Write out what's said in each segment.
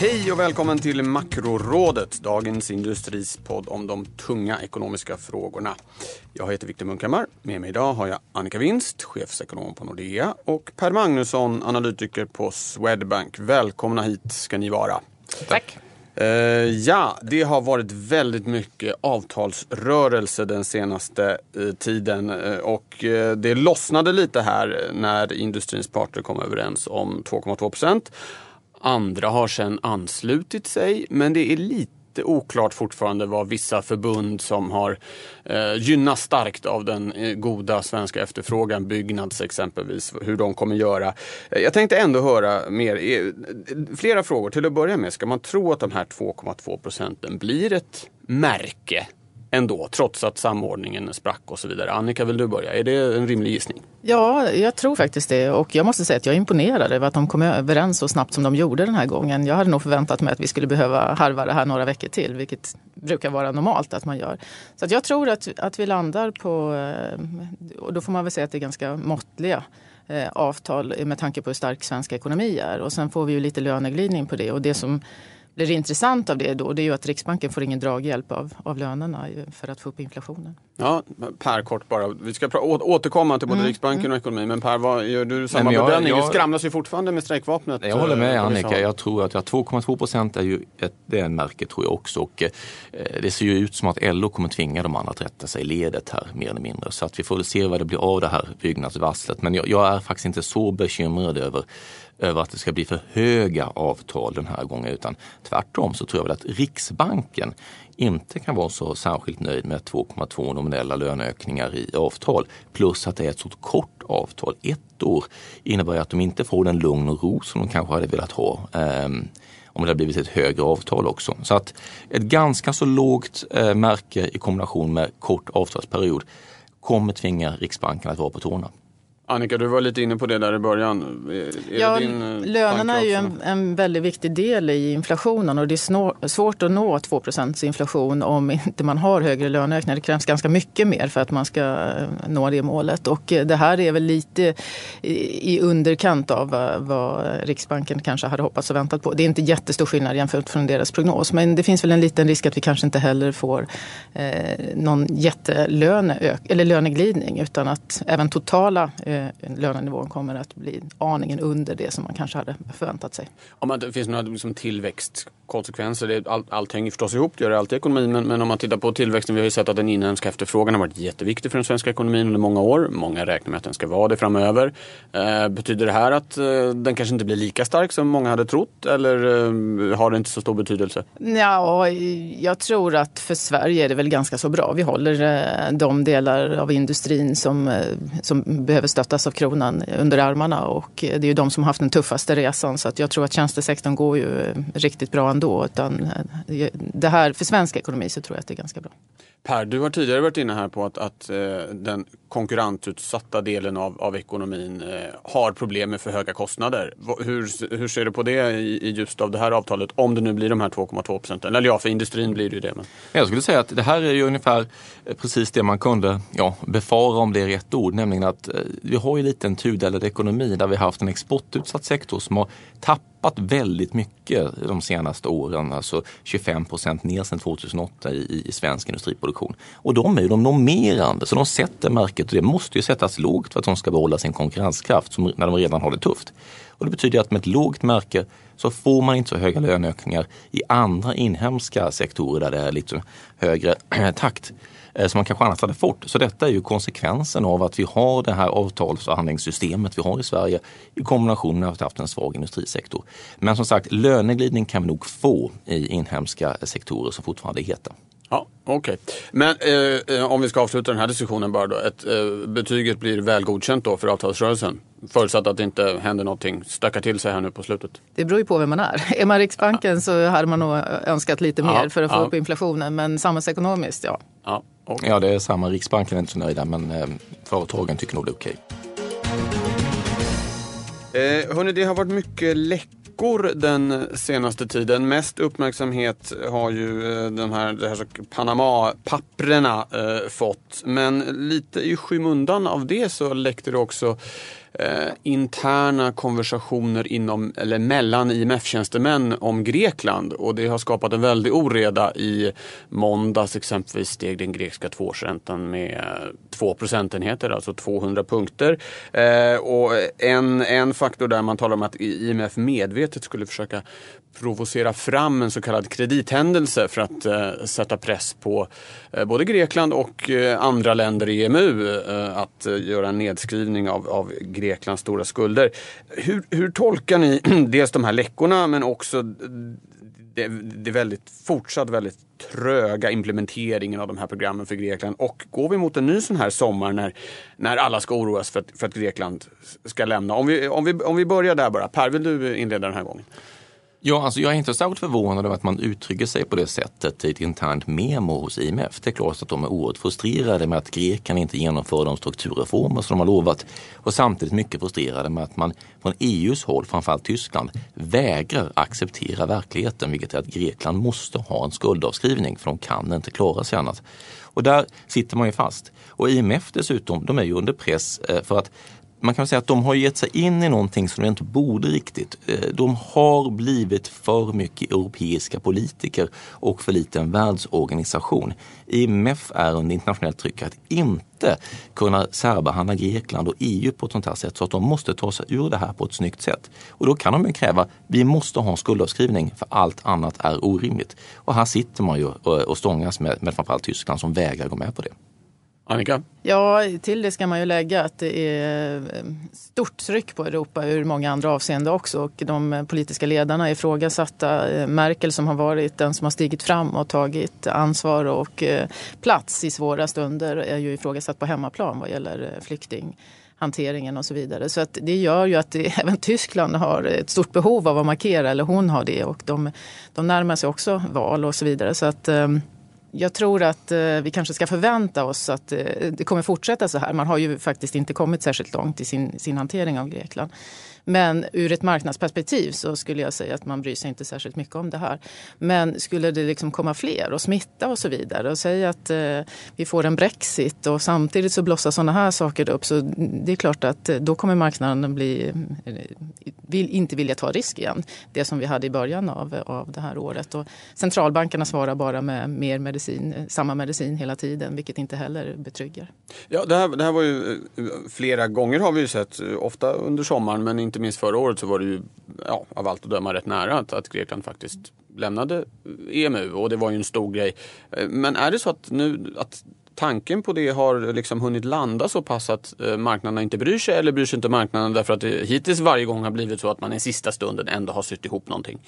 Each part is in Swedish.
Hej och välkommen till Makrorådet, Dagens Industris podd om de tunga ekonomiska frågorna. Jag heter Viktor Munkhammar. Med mig idag har jag Annika Winst, chefsekonom på Nordea och Per Magnusson, analytiker på Swedbank. Välkomna hit ska ni vara. Tack. Eh, ja, det har varit väldigt mycket avtalsrörelse den senaste eh, tiden eh, och det lossnade lite här när industrins parter kom överens om 2,2 procent. Andra har sedan anslutit sig men det är lite oklart fortfarande vad vissa förbund som har eh, gynnats starkt av den eh, goda svenska efterfrågan, Byggnads exempelvis, hur de kommer göra. Eh, jag tänkte ändå höra mer, eh, flera frågor. Till att börja med, ska man tro att de här 2,2 procenten blir ett märke ändå, trots att samordningen sprack och så vidare. Annika, vill du börja? Är det en rimlig gissning? Ja, jag tror faktiskt det. Och jag måste säga att jag är imponerad över att de kom överens så snabbt som de gjorde den här gången. Jag hade nog förväntat mig att vi skulle behöva harva det här några veckor till, vilket brukar vara normalt att man gör. Så att jag tror att, att vi landar på, eh, och då får man väl säga att det är ganska måttliga eh, avtal med tanke på hur stark svensk ekonomi är. Och sen får vi ju lite löneglidning på det. Och det som blir intressant av det då det är ju att Riksbanken får ingen draghjälp av, av lönerna för att få upp inflationen. Ja, Per kort bara. Vi ska återkomma till både mm, Riksbanken mm. och ekonomin. Men Per, vad, gör du samma jag, bedömning? Jag, det skramlas ju fortfarande med strejkvapnet. Jag håller med eh, Annika. Jag tror att ja, 2,2 procent är ju ett, det är en märke tror jag också. Och, eh, det ser ju ut som att LO kommer tvinga de andra att rätta sig i ledet här mer eller mindre. Så att vi får se vad det blir av det här byggnadsvarslet. Men jag, jag är faktiskt inte så bekymrad över över att det ska bli för höga avtal den här gången utan tvärtom så tror jag väl att Riksbanken inte kan vara så särskilt nöjd med 2,2 nominella löneökningar i avtal plus att det är ett så kort avtal. Ett år innebär att de inte får den lugn och ro som de kanske hade velat ha. Um, om det har blivit ett högre avtal också. Så att ett ganska så lågt eh, märke i kombination med kort avtalsperiod kommer tvinga Riksbanken att vara på tårna. Annika, du var lite inne på det där i början. Är ja, eh, lönerna är ju en, en, väldigt viktig del i inflationen och det är snår, svårt att nå 2% inflation om inte man har högre löneökningar. Det krävs ganska mycket mer för att man ska eh, nå det målet och eh, det här är väl lite i, i underkant av vad, vad, Riksbanken kanske hade hoppats och väntat på. Det är inte jättestor skillnad jämfört från deras prognos men det finns väl en liten risk att vi kanske inte heller får eh, någon jättelöneök eller löneglidning utan att även totala eh, Eh, lönenivån kommer att bli aningen under det som man kanske hade förväntat sig. Om det finns några liksom konsekvenser. det, all, allt hänger förstås ihop, det gör det alltid i ekonomin, men, men om man tittar på tillväxten, vi har ju sett att den inhemska efterfrågan har varit jätteviktig för den svenska ekonomin under många år. Många räknar med att den ska vara det framöver. Eh, betyder det här att eh, den kanske inte blir lika stark som många hade trott eller eh, har det inte så stor betydelse? Ja, jag tror att för Sverige är det väl ganska så bra. Vi håller eh, de delar av industrin som, eh, som behöver stöttas stöttas av kronan under armarna och eh, det är ju de som har haft den tuffaste resan så att jag tror att tjänstesektorn går ju eh, riktigt bra ändå. Utan eh, det här, för svensk ekonomi så tror jag att det är ganska bra. Per, du har tidigare varit inne här på att, att eh, den konkurrensutsatta delen av, av ekonomin eh, har problem med för höga kostnader. Hur, hur ser du på det i, i just av det här avtalet? Om det nu blir de här 2,2 procenten. Eller ja, för industrin blir det ju det. Men... Jag skulle säga att det här är ju ungefär eh, precis det man kunde ja, befara om det är rätt ord. Nämligen att eh, vi har ju lite en tudelad ekonomi där vi har haft en exportutsatt sektor som har tappat väldigt mycket de senaste åren, alltså 25 procent ner sedan 2008 i, i svensk industriproduktion. Och de är ju de normerande, så de sätter märket och det måste ju sättas lågt för att de ska behålla sin konkurrenskraft som, när de redan har det tufft. Och det betyder att med ett lågt märke så får man inte så höga löneökningar i andra inhemska sektorer där det är lite högre takt. Eh, som man kanske annars hade fått. Så detta är ju konsekvensen av att vi har det här avtalsförhandlingssystemet vi har i Sverige i kombination med att vi haft en svag industrisektor. Men som sagt, löneglidning kan vi nog få i inhemska sektorer som fortfarande är heta. Ja, Okej, okay. men eh, eh, om vi ska avsluta den här diskussionen bara då. Ett, eh, betyget blir väl godkänt då för avtalsrörelsen? Förutsatt att det inte händer någonting, stökar till sig här nu på slutet. Det beror ju på vem man är. Är man Riksbanken ja. så hade man nog önskat lite mer ja, för att få ja. upp inflationen. Men samhällsekonomiskt, ja. Ja, Och. Ja, det är samma. Riksbanken är inte så nöjda, men eh, företagen tycker nog det är okej. Eh, hörni, det har varit mycket läckor den senaste tiden. Mest uppmärksamhet har ju eh, de här, de här Panama-papprena eh, fått. Men lite i skymundan av det så läckte det också eh, interna konversationer inom, eller mellan IMF-tjänstemän om Grekland och det har skapat en väldig oreda. I måndags exempelvis steg den grekiska tvåårsräntan med två procentenheter, alltså 200 punkter. Eh, och en, en faktor där man talar om att IMF medvetet skulle försöka provocera fram en så kallad kredithändelse för att eh, sätta press på eh, både Grekland och eh, andra länder i EMU eh, att eh, göra en nedskrivning av, av Greklands stora skulder. Hur, hur tolkar ni dels de här läckorna men också det, det väldigt fortsatt väldigt tröga implementeringen av de här programmen för Grekland. Och går vi mot en ny sån här sommar när, när alla ska oroas för att, för att Grekland ska lämna. Om vi, om, vi, om vi börjar där bara. Per, vill du inleda den här gången? Ja, alltså jag är inte särskilt förvånad över att man uttrycker sig på det sättet i ett internt memo hos IMF. Det är klart att de är oerhört frustrerade med att Grekland inte genomför de strukturreformer som de har lovat och samtidigt mycket frustrerade med att man från EUs håll, framförallt Tyskland, vägrar acceptera verkligheten, vilket är att Grekland måste ha en skuldavskrivning för de kan inte klara sig annat. Och där sitter man ju fast. Och IMF dessutom, de är ju under press eh, för att man kan säga att de har gett sig in i någonting som de inte borde riktigt. Eh, de har blivit för mycket europeiska politiker och för lite en världsorganisation. IMF är under internationellt tryck att inte kunna särbehandla Grekland och EU på ett sånt här sätt så att de måste ta sig ur det här på ett snyggt sätt. Och då kan de ju kräva, vi måste ha en skuldavskrivning för allt annat är orimligt. Och här sitter man ju eh, och stångas med, med framförallt Tyskland som vägrar gå med på det. Annika? Ja, till det ska man ju lägga att det är eh, stort tryck på Europa ur många andra avseenden också. Och de politiska ledarna är ifrågasatta. Eh, Merkel som har varit den som har stigit fram och tagit ansvar och eh, plats i svåra stunder är ju ifrågasatt på hemmaplan vad gäller flykting hanteringen och så vidare. Så att det gör ju att det, även Tyskland har ett stort behov av att markera, eller hon har det. Och de, de närmar sig också val och så vidare. Så att jag tror att eh, vi kanske ska förvänta oss att eh, det kommer fortsätta så här. Man har ju faktiskt inte kommit särskilt långt i sin, sin hantering av Grekland. Men ur ett marknadsperspektiv så skulle jag säga att man bryr sig inte särskilt mycket om det här. Men skulle det liksom komma fler och smitta och så vidare och säga att eh, vi får en Brexit och samtidigt så blossar sådana här saker upp så det är klart att eh, då kommer marknaden bli, eh, vill inte vilja ta risk igen. Det som vi hade i början av, av det här året. Och centralbankerna svarar bara med mer medicin, eh, samma medicin hela tiden vilket inte heller betryggar. Ja, det här, det här var ju flera gånger har vi ju sett, ofta under sommaren men inte minst förra året så var det ju ja, av allt att döma rätt nära att, att Grekland faktiskt lämnade EMU och det var ju en stor grej. Eh, men är det så att nu att tanken på det har liksom hunnit landa så pass att eh, marknaderna inte bryr sig eller bryr sig inte marknaden därför att det hittills varje gång har blivit så att man i sista stunden ändå har sytt ihop någonting?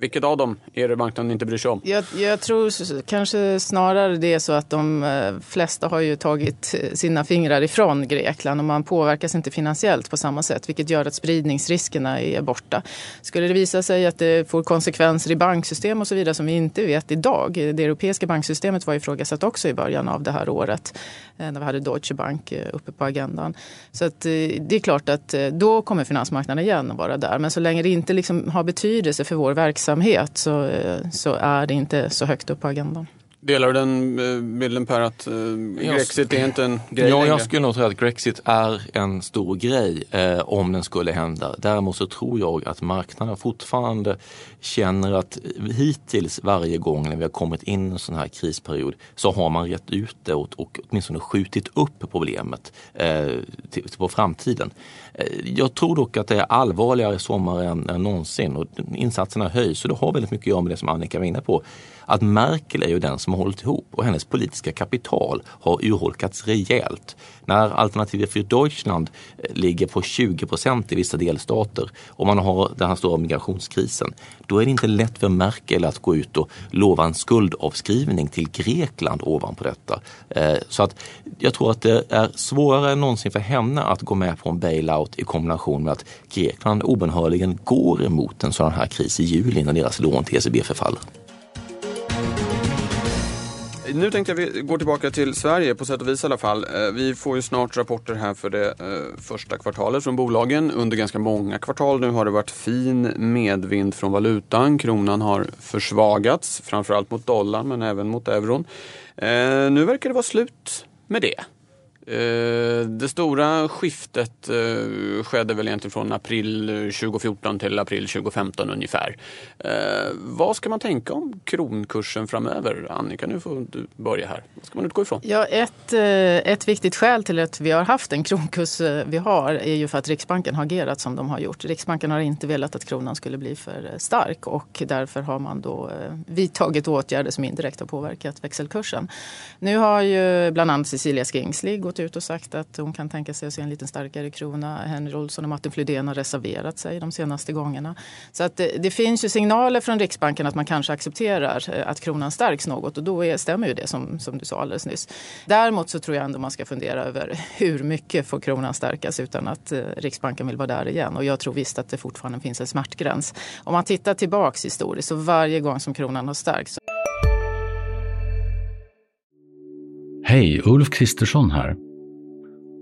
Vilket av dem är det marknaden inte bryr sig om? Jag, jag, tror kanske snarare det är så att de eh, flesta har ju tagit eh, sina fingrar ifrån Grekland och man påverkas inte finansiellt på samma sätt vilket gör att spridningsriskerna är borta. Skulle det visa sig att det får konsekvenser i banksystem och så vidare som vi inte vet idag. Det europeiska banksystemet var ifrågasatt också i början av det här året Eh, när vi hade Deutsche Bank eh, uppe på agendan. Så att eh, det är klart att då kommer finansmarknaden igen att vara där. Men så länge det inte liksom har betydelse för vår verksamhet så, så är det inte så högt upp på agendan. Delar du den eh, bilden Per att eh, Grexit är inte en grej Ja, längre? jag skulle nog säga att Grexit är en stor grej eh, om den skulle hända. Däremot så tror jag att marknaden fortfarande känner att hittills varje gång när vi har kommit in i en sån här krisperiod så har man rätt ut det och, och åtminstone skjutit upp problemet eh, till, på framtiden. Eh, jag tror dock att det är allvarligare i sommar än, än någonsin och insatserna höjs och det har väldigt mycket att göra med det som Annika var inne på att Merkel är ju den som har hållit ihop och hennes politiska kapital har urholkats rejält. När Alternativet för Deutschland eh, ligger på 20 procent i vissa delstater och man har den här stora migrationskrisen, då är det inte lätt för Merkel att gå ut och lova en skuldavskrivning till Grekland ovanpå detta. Eh, så att jag tror att det är svårare än någonsin för henne att gå med på en bailout i kombination med att Grekland obenhörligen går emot en sån här kris i juli när deras lån till ECB förfaller nu tänkte jag vi går tillbaka till Sverige på sätt och vis i alla fall. Eh, vi får ju snart rapporter här för det eh, första kvartalet från bolagen. Under ganska många kvartal nu har det varit fin medvind från valutan. Kronan har försvagats, framförallt mot dollarn men även mot euron. Eh, nu verkar det vara slut med det. Eh, det stora skiftet eh, skedde väl egentligen från april eh, 2014 till april 2015 ungefär. Vad ska man tänka om kronkursen framöver? Annika, nu får du börja här. Vad ska man utgå ifrån? Ja, ett, ett viktigt skäl till att vi har haft den kronkurs vi har är ju för att Riksbanken har agerat som de har gjort. Riksbanken har inte velat att kronan skulle bli för stark och därför har man då vidtagit åtgärder som indirekt har påverkat växelkursen. Nu har ju bland annat Cecilia Skingsley gått ut och sagt att hon kan tänka sig att se en lite starkare krona. Henry Olsson och Martin Flydén har reserverat sig de senaste gångerna. Så att det, det, finns ju signaler från Riksbanken att man kanske accepterar eh, att kronan stärks något och då är, stämmer ju det som, som du sa alldeles nyss. Däremot så tror jag ändå man ska fundera över hur mycket får kronan stärkas utan att eh, Riksbanken vill vara där igen. Och jag tror visst att det fortfarande finns en smärtgräns. Om man tittar tillbaks historiskt så varje gång som kronan har stärkts Hej, Ulf Kristersson här.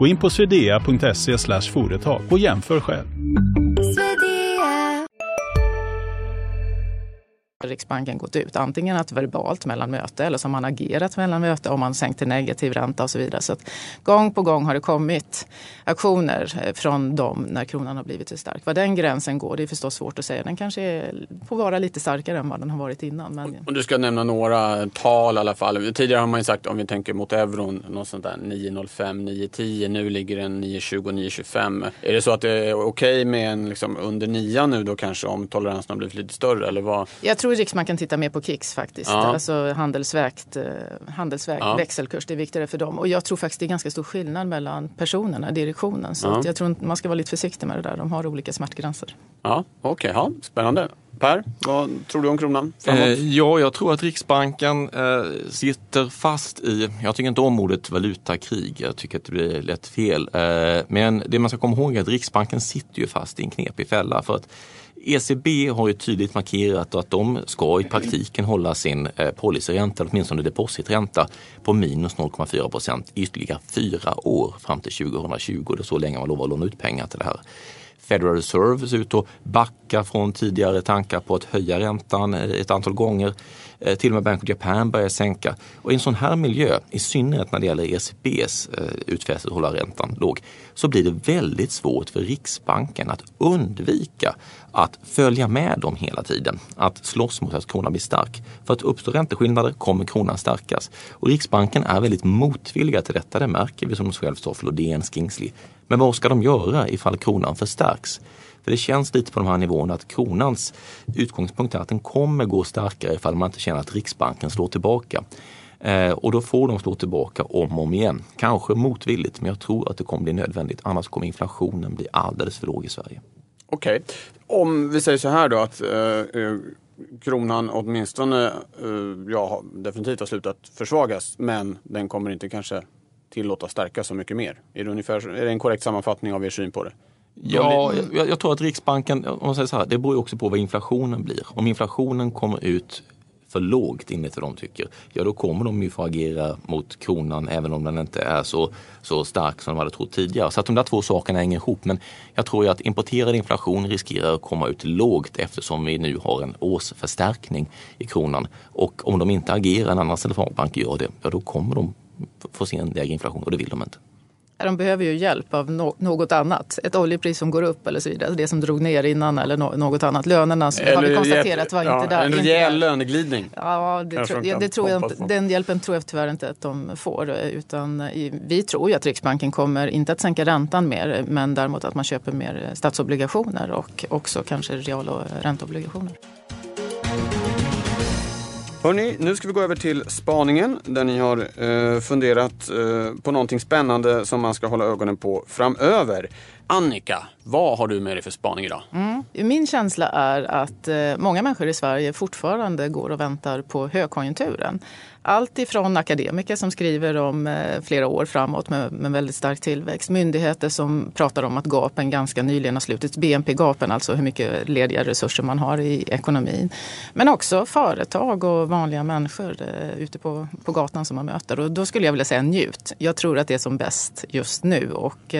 Gå in på swedea.se företag och jämför själv. Riksbanken gått ut. Antingen att verbalt mellan möte eller som man agerat mellan möte om man sänkte negativ ränta och så vidare. Så gång på gång har det kommit aktioner eh, från dem när kronan har blivit för stark. Var den gränsen går det är förstås svårt att säga. Den kanske är, får vara lite starkare än vad den har varit innan. Men... Om du ska nämna några tal i alla fall. Tidigare har man ju sagt om vi tänker mot euron, något sånt där 9,05, 9,10. Nu ligger den 9,20, 9,25. Är det så att det är okej okay med en liksom under 9 nu då kanske om toleransen har blivit lite större? Eller vad? Jag tror Riksbanken tittar mer på KIX faktiskt. Ja. Alltså handelsvägt, eh, handelsvägt ja. växelkurs, det är viktigare för dem. Och jag tror faktiskt det är ganska stor skillnad mellan personerna, direktionen. Så ja. jag tror man ska vara lite försiktig med det där. De har olika smärtgränser. Ja, okej, okay, ja, spännande. Per, vad tror du om kronan framåt? Eh, ja, jag tror att Riksbanken eh, sitter fast i, jag tycker inte om ordet valutakrig, jag tycker att det blir lätt fel. Eh, men det man ska komma ihåg är att Riksbanken sitter ju fast i en knepig fälla. För att ECB har ju tydligt markerat att de ska i praktiken hålla sin eh, policyränta, åtminstone depositränta, på minus 0,4 procent i ytterligare fyra år fram till 2020. Det är så länge man lovar att låna ut pengar till det här. Federal Reserve ser ut att backa från tidigare tankar på att höja räntan eh, ett antal gånger. Eh, till och med Bank of Japan börjar sänka. Och i en sån här miljö, i synnerhet när det gäller ECBs eh, utfästelse att hålla räntan låg, så blir det väldigt svårt för Riksbanken att undvika att följa med dem hela tiden. Att slåss mot att kronan blir stark. För att uppstå ränteskillnader kommer kronan stärkas. Och Riksbanken är väldigt motvilliga till detta. Det märker vi som de själv står för Lodén, Skingsley. Men vad ska de göra ifall kronan förstärks? För det känns lite på de här nivåerna att kronans utgångspunkt är att den kommer gå starkare ifall man inte känner att Riksbanken slår tillbaka. Eh, och då får de slå tillbaka om och om igen. Kanske motvilligt, men jag tror att det kommer bli nödvändigt. Annars kommer inflationen bli alldeles för låg i Sverige. Okej, okay. om vi säger så här då att eh, eh kronan åtminstone eh, ja, definitivt har slutat försvagas men den kommer inte kanske tillåta stärka så mycket mer. Är det, ungefär, är det en korrekt sammanfattning av er syn på det? Ja, jag, jag, tror att Riksbanken, om man säger så här, det beror också på vad inflationen blir. Om inflationen kommer ut för lågt enligt vad de tycker, ja då kommer de ju få agera mot kronan även om den inte är så, så stark som de hade trott tidigare. Så att de där två sakerna hänger ihop. Men jag tror ju att importerad inflation riskerar att komma ut lågt eftersom vi nu har en årsförstärkning i kronan. Och om de inte agerar, en annan centralbank gör det, ja då kommer de få se en lägre inflation och det vill de inte. De behöver ju hjälp av no något annat. Ett oljepris som går upp eller så vidare. Det som drog ner innan eller no något annat. Lönerna som har vi konstaterat var ja, inte där. En rejäl löneglidning. Ja, det, tro, det, tror jag inte, den hjälpen tror jag tyvärr inte att de får. Utan vi tror ju att Riksbanken kommer, inte att sänka räntan mer, men däremot att man köper mer statsobligationer och också kanske real och ränteobligationer. Hörni, nu ska vi gå över till spaningen där ni har eh, funderat eh, på någonting spännande som man ska hålla ögonen på framöver. Annika, vad har du med dig för spaning idag? Mm. Min känsla är att eh, många människor i Sverige fortfarande går och väntar på högkonjunkturen. Allt ifrån akademiker som skriver om eh, flera år framåt med, med väldigt stark tillväxt. Myndigheter som pratar om att gapen ganska nyligen har slutits. BNP-gapen, alltså hur mycket lediga resurser man har i ekonomin. Men också företag och vanliga människor eh, ute på, på gatan som man möter. Och då skulle jag vilja säga njut. Jag tror att det är som bäst just nu. Och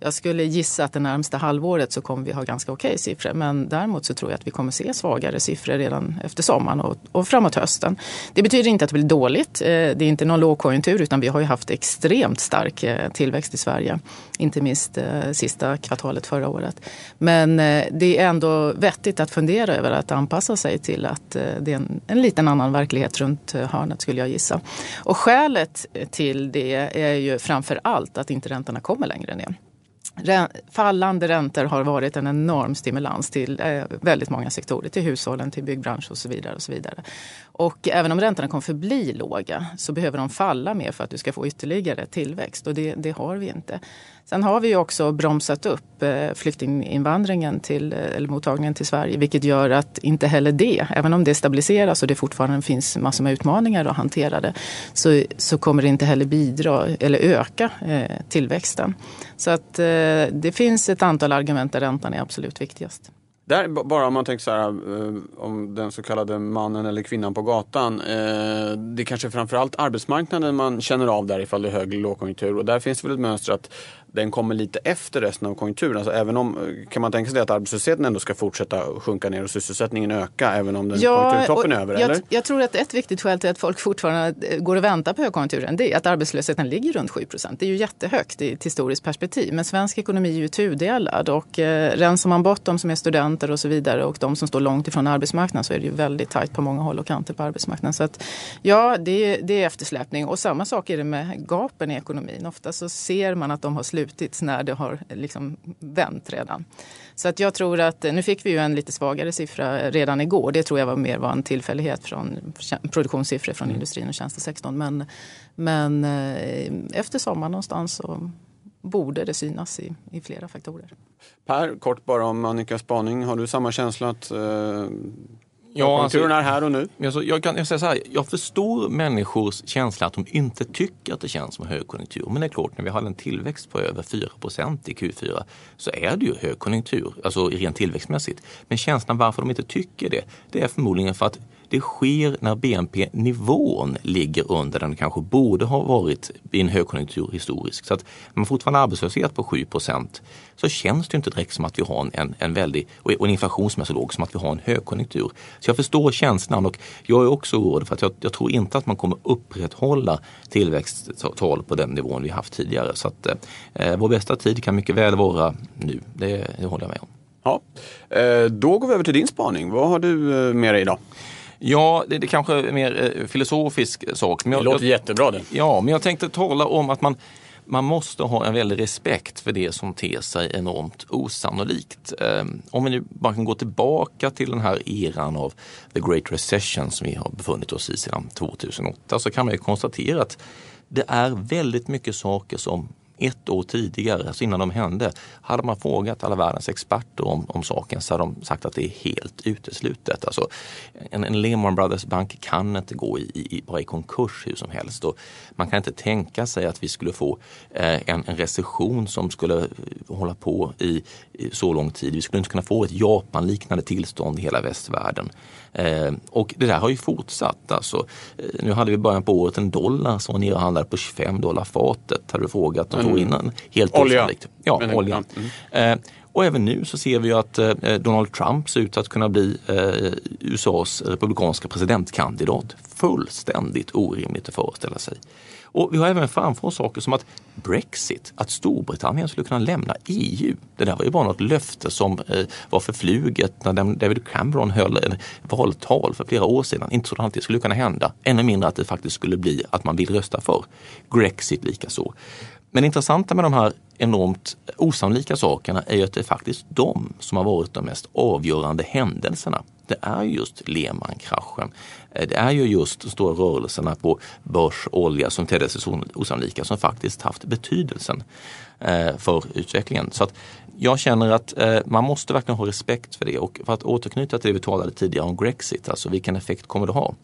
jag skulle gissa att det närmsta halvåret så kommer vi ha ganska okej okay siffror. Men däremot så tror jag att vi kommer se svagare siffror redan efter sommaren och, och framåt hösten. Det betyder inte att det blir dåligt. Eh, det är inte någon lågkonjunktur utan vi har ju haft extremt stark eh, tillväxt i Sverige. Inte minst eh, sista kvartalet förra året. Men det är ändå vettigt att fundera över att anpassa sig till att det är en, en liten annan verklighet runt hörnet skulle jag gissa. Och skälet till det är ju framför allt att inte räntorna kommer längre ner. Fallande räntor har varit en enorm stimulans till eh, väldigt många sektorer, till hushållen, till byggbranschen och så vidare. Och så vidare. Och även om räntorna kommer förbli låga så behöver de falla mer för att du ska få ytterligare tillväxt och det, det har vi inte. Sen har vi också bromsat upp eh, flyktinginvandringen till, eh, eller mottagningen till Sverige vilket gör att inte heller det, även om det stabiliseras och det fortfarande finns massor med utmaningar att hantera det, så, så kommer det inte heller bidra eller öka eh, tillväxten. Så att eh, det finns ett antal argument där räntan är absolut viktigast. Där, bara om man tänker så här eh, om den så kallade mannen eller kvinnan på gatan. Det är kanske framförallt arbetsmarknaden man känner av där ifall det är hög eller lågkonjunktur. Och där finns det väl ett mönster att den kommer lite efter resten av konjunkturen. Alltså även om, kan man tänka sig att arbetslösheten ändå ska fortsätta sjunka ner och sysselsättningen öka även om den ja, konjunkturtoppen är över? Jag, eller? jag tror att ett viktigt skäl till att folk fortfarande eh, går och väntar på högkonjunkturen det är att arbetslösheten ligger runt 7 Det är ju jättehögt i ett historiskt perspektiv. Men svensk ekonomi är ju tudelad och eh, rensar man bort de som är studenter och så vidare och de som står långt ifrån arbetsmarknaden så är det ju väldigt tajt på många håll och kanter på arbetsmarknaden. Så att, ja, det, det är eftersläpning och samma sak är det med gapen i ekonomin. Ofta så ser man att de har slutat brutits när det har liksom vänt redan. Så att jag tror att, nu fick vi ju en lite svagare siffra redan igår. Det tror jag var mer var en tillfällighet från produktionssiffror från mm. industrin och tjänstesektorn. Men, men eh, efter sommaren någonstans så borde det synas i, i flera faktorer. Per, kort bara om Annikas spaning. Har du samma känsla att eh, Ja, alltså, är här och nu. Alltså, jag, kan, jag, säga så här, jag förstår människors känsla att de inte tycker att det känns som högkonjunktur. Men det är klart, när vi har en tillväxt på över 4% i Q4 så är det ju högkonjunktur, alltså rent tillväxtmässigt. Men känslan varför de inte tycker det, det är förmodligen för att det sker när BNP-nivån ligger under den kanske borde ha varit i en högkonjunktur historiskt. Så att man fortfarande arbetslöshet på 7% så känns det inte direkt som att vi har en, en väldig, och en inflation som är så låg, som att vi har en högkonjunktur. Så jag förstår känslan och jag är också orolig för att jag, jag tror inte att man kommer upprätthålla tillväxttal på den nivån vi haft tidigare. Så att eh, vår bästa tid kan mycket väl vara nu, det, det håller jag med om. Ja, eh, då går vi över till din spaning. Vad har du eh, med dig idag? Ja, det, det kanske är mer eh, filosofisk sak. Men jag, det låter jag, jättebra det. Ja, men jag tänkte tala om att man, man måste ha en väldig respekt för det som ter sig enormt osannolikt. Eh, om vi nu bara kan gå tillbaka till den här eran av the great recession som vi har befunnit oss i sedan 2008 så kan man ju konstatera att det är väldigt mycket saker som ett år tidigare, alltså innan de hände, hade man frågat alla världens experter om, om saken så hade de sagt att det är helt uteslutet. Alltså, en, en Lehman Brothers bank kan inte gå i, i, bara i konkurs hur som helst. Och man kan inte tänka sig att vi skulle få eh, en, en recession som skulle hålla på i, i, så lång tid. Vi skulle inte kunna få ett Japan-liknande tillstånd i hela västvärlden. Eh, och det där har ju fortsatt. Alltså, eh, nu hade vi början på året en dollar som var nere och handlade på 25 dollar fatet. Hade du frågat de mm. innan. Helt olja. Osannolikt. Ja, Men, olja. Mm. Eh, och även nu så ser vi att eh, Donald Trump ser ut att kunna bli eh, USAs republikanska presidentkandidat. Fullständigt orimligt att föreställa sig. Och vi har även framför oss saker som att Brexit, att Storbritannien skulle kunna lämna EU. Det där var ju bara något löfte som eh, var förfluget när David Cameron höll ett valtal för flera år sedan. Inte så att det skulle kunna hända. Ännu mindre att det faktiskt skulle bli att man vill rösta för. Grexit likaså. Men det intressanta med de här enormt osannolika sakerna är ju att det är faktiskt de som har varit de mest avgörande händelserna det är just Lehman-kraschen. Eh, det är ju just de stora rörelserna på börs, olja som tedde sig så osannolika som faktiskt haft betydelsen eh, för utvecklingen. Så att jag känner att eh, man måste verkligen ha respekt för det och för att återknyta till det vi talade tidigare om Grexit, alltså vilken effekt kommer det ha?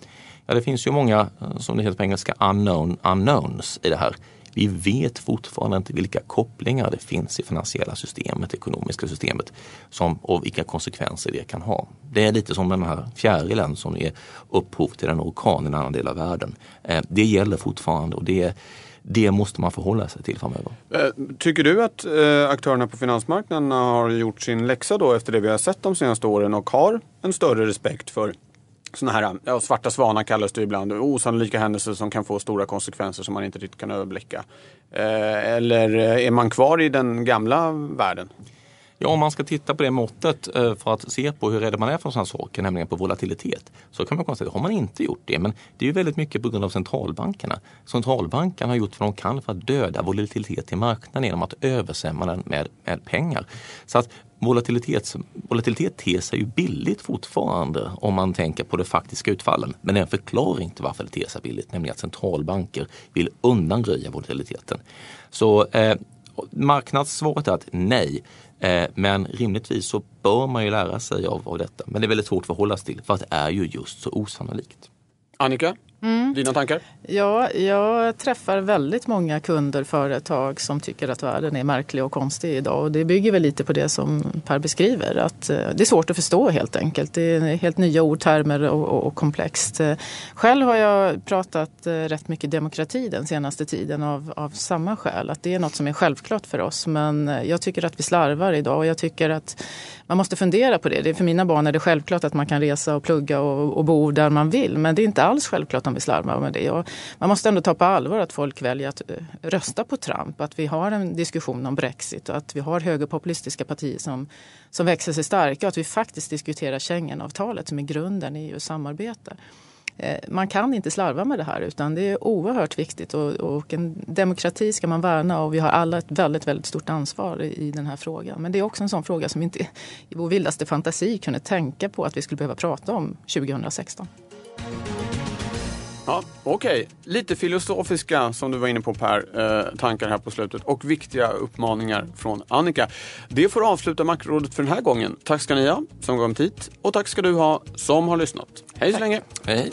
Ja, det finns ju många, som det heter på engelska, unknown unknowns i det här. Vi vet fortfarande inte vilka kopplingar det finns i finansiella systemet, ekonomiska systemet som, och vilka konsekvenser det kan ha. Det är lite som den här fjärilen som är upphov till en orkan i en annan del av världen. Eh, det gäller fortfarande och det det måste man förhålla sig till framöver. Eh, tycker du att eh, aktörerna på finansmarknaden har gjort sin läxa då efter det vi har sett de senaste åren och har en större respekt för sådana här ja, svarta svanar kallas det ibland. Osannolika händelser som kan få stora konsekvenser som man inte riktigt kan överblicka. Eh, eller eh, är man kvar i den gamla världen? Ja, om man ska titta på det måttet eh, för att se på hur rädd man är för sådana saker, nämligen på volatilitet, så kan man konstatera att har man inte gjort det, men det är ju väldigt mycket på grund av centralbankerna. Centralbankerna har gjort vad de kan för att döda volatilitet i marknaden genom att översämma den med, med pengar. Så att volatilitet, volatilitet ter sig ju billigt fortfarande om man tänker på de faktiska utfallen. Men den förklarar inte varför det ter sig billigt, nämligen att centralbanker vill undanröja volatiliteten. Så eh, marknadssvaret är att nej. Eh, men rimligtvis så bör man ju lära sig av, av detta. Men det är väldigt svårt att förhålla sig till för att det är ju just så osannolikt. Annika? Mm. Dina tankar? Ja, jag träffar väldigt många kunder, företag som tycker att världen är märklig och konstig idag. Och det bygger väl lite på det som Per beskriver. Att eh, det är svårt att förstå helt enkelt. Det är helt nya ordtermer och, och, och komplext. Själv har jag pratat eh, rätt mycket demokrati den senaste tiden av, av samma skäl. Att det är något som är självklart för oss. Men jag tycker att vi slarvar idag och jag tycker att man måste fundera på det. det är för mina barn är det självklart att man kan resa och plugga och, och bo där man vill. Men det är inte alls självklart om vi slarvar med det. Och man måste ändå ta på allvar att folk väljer att eh, rösta på Trump. Att vi har en diskussion om Brexit och att vi har högerpopulistiska partier som, som växer sig starka och att vi faktiskt diskuterar Schengenavtalet som är grunden i EUs samarbete. Eh, man kan inte slarva med det här utan det är oerhört viktigt och, och, en demokrati ska man värna och vi har alla ett väldigt, väldigt stort ansvar i, i den här frågan. Men det är också en sån fråga som inte i vår vildaste fantasi kunde tänka på att vi skulle behöva prata om 2016. Ja, Okej, okay. lite filosofiska som du var inne på Per, eh, tankar här på slutet och viktiga uppmaningar från Annika. Det får avsluta Makrorådet för den här gången. Tack ska ni ha som kommit hit och tack ska du ha som har lyssnat. Hej så länge! Hej!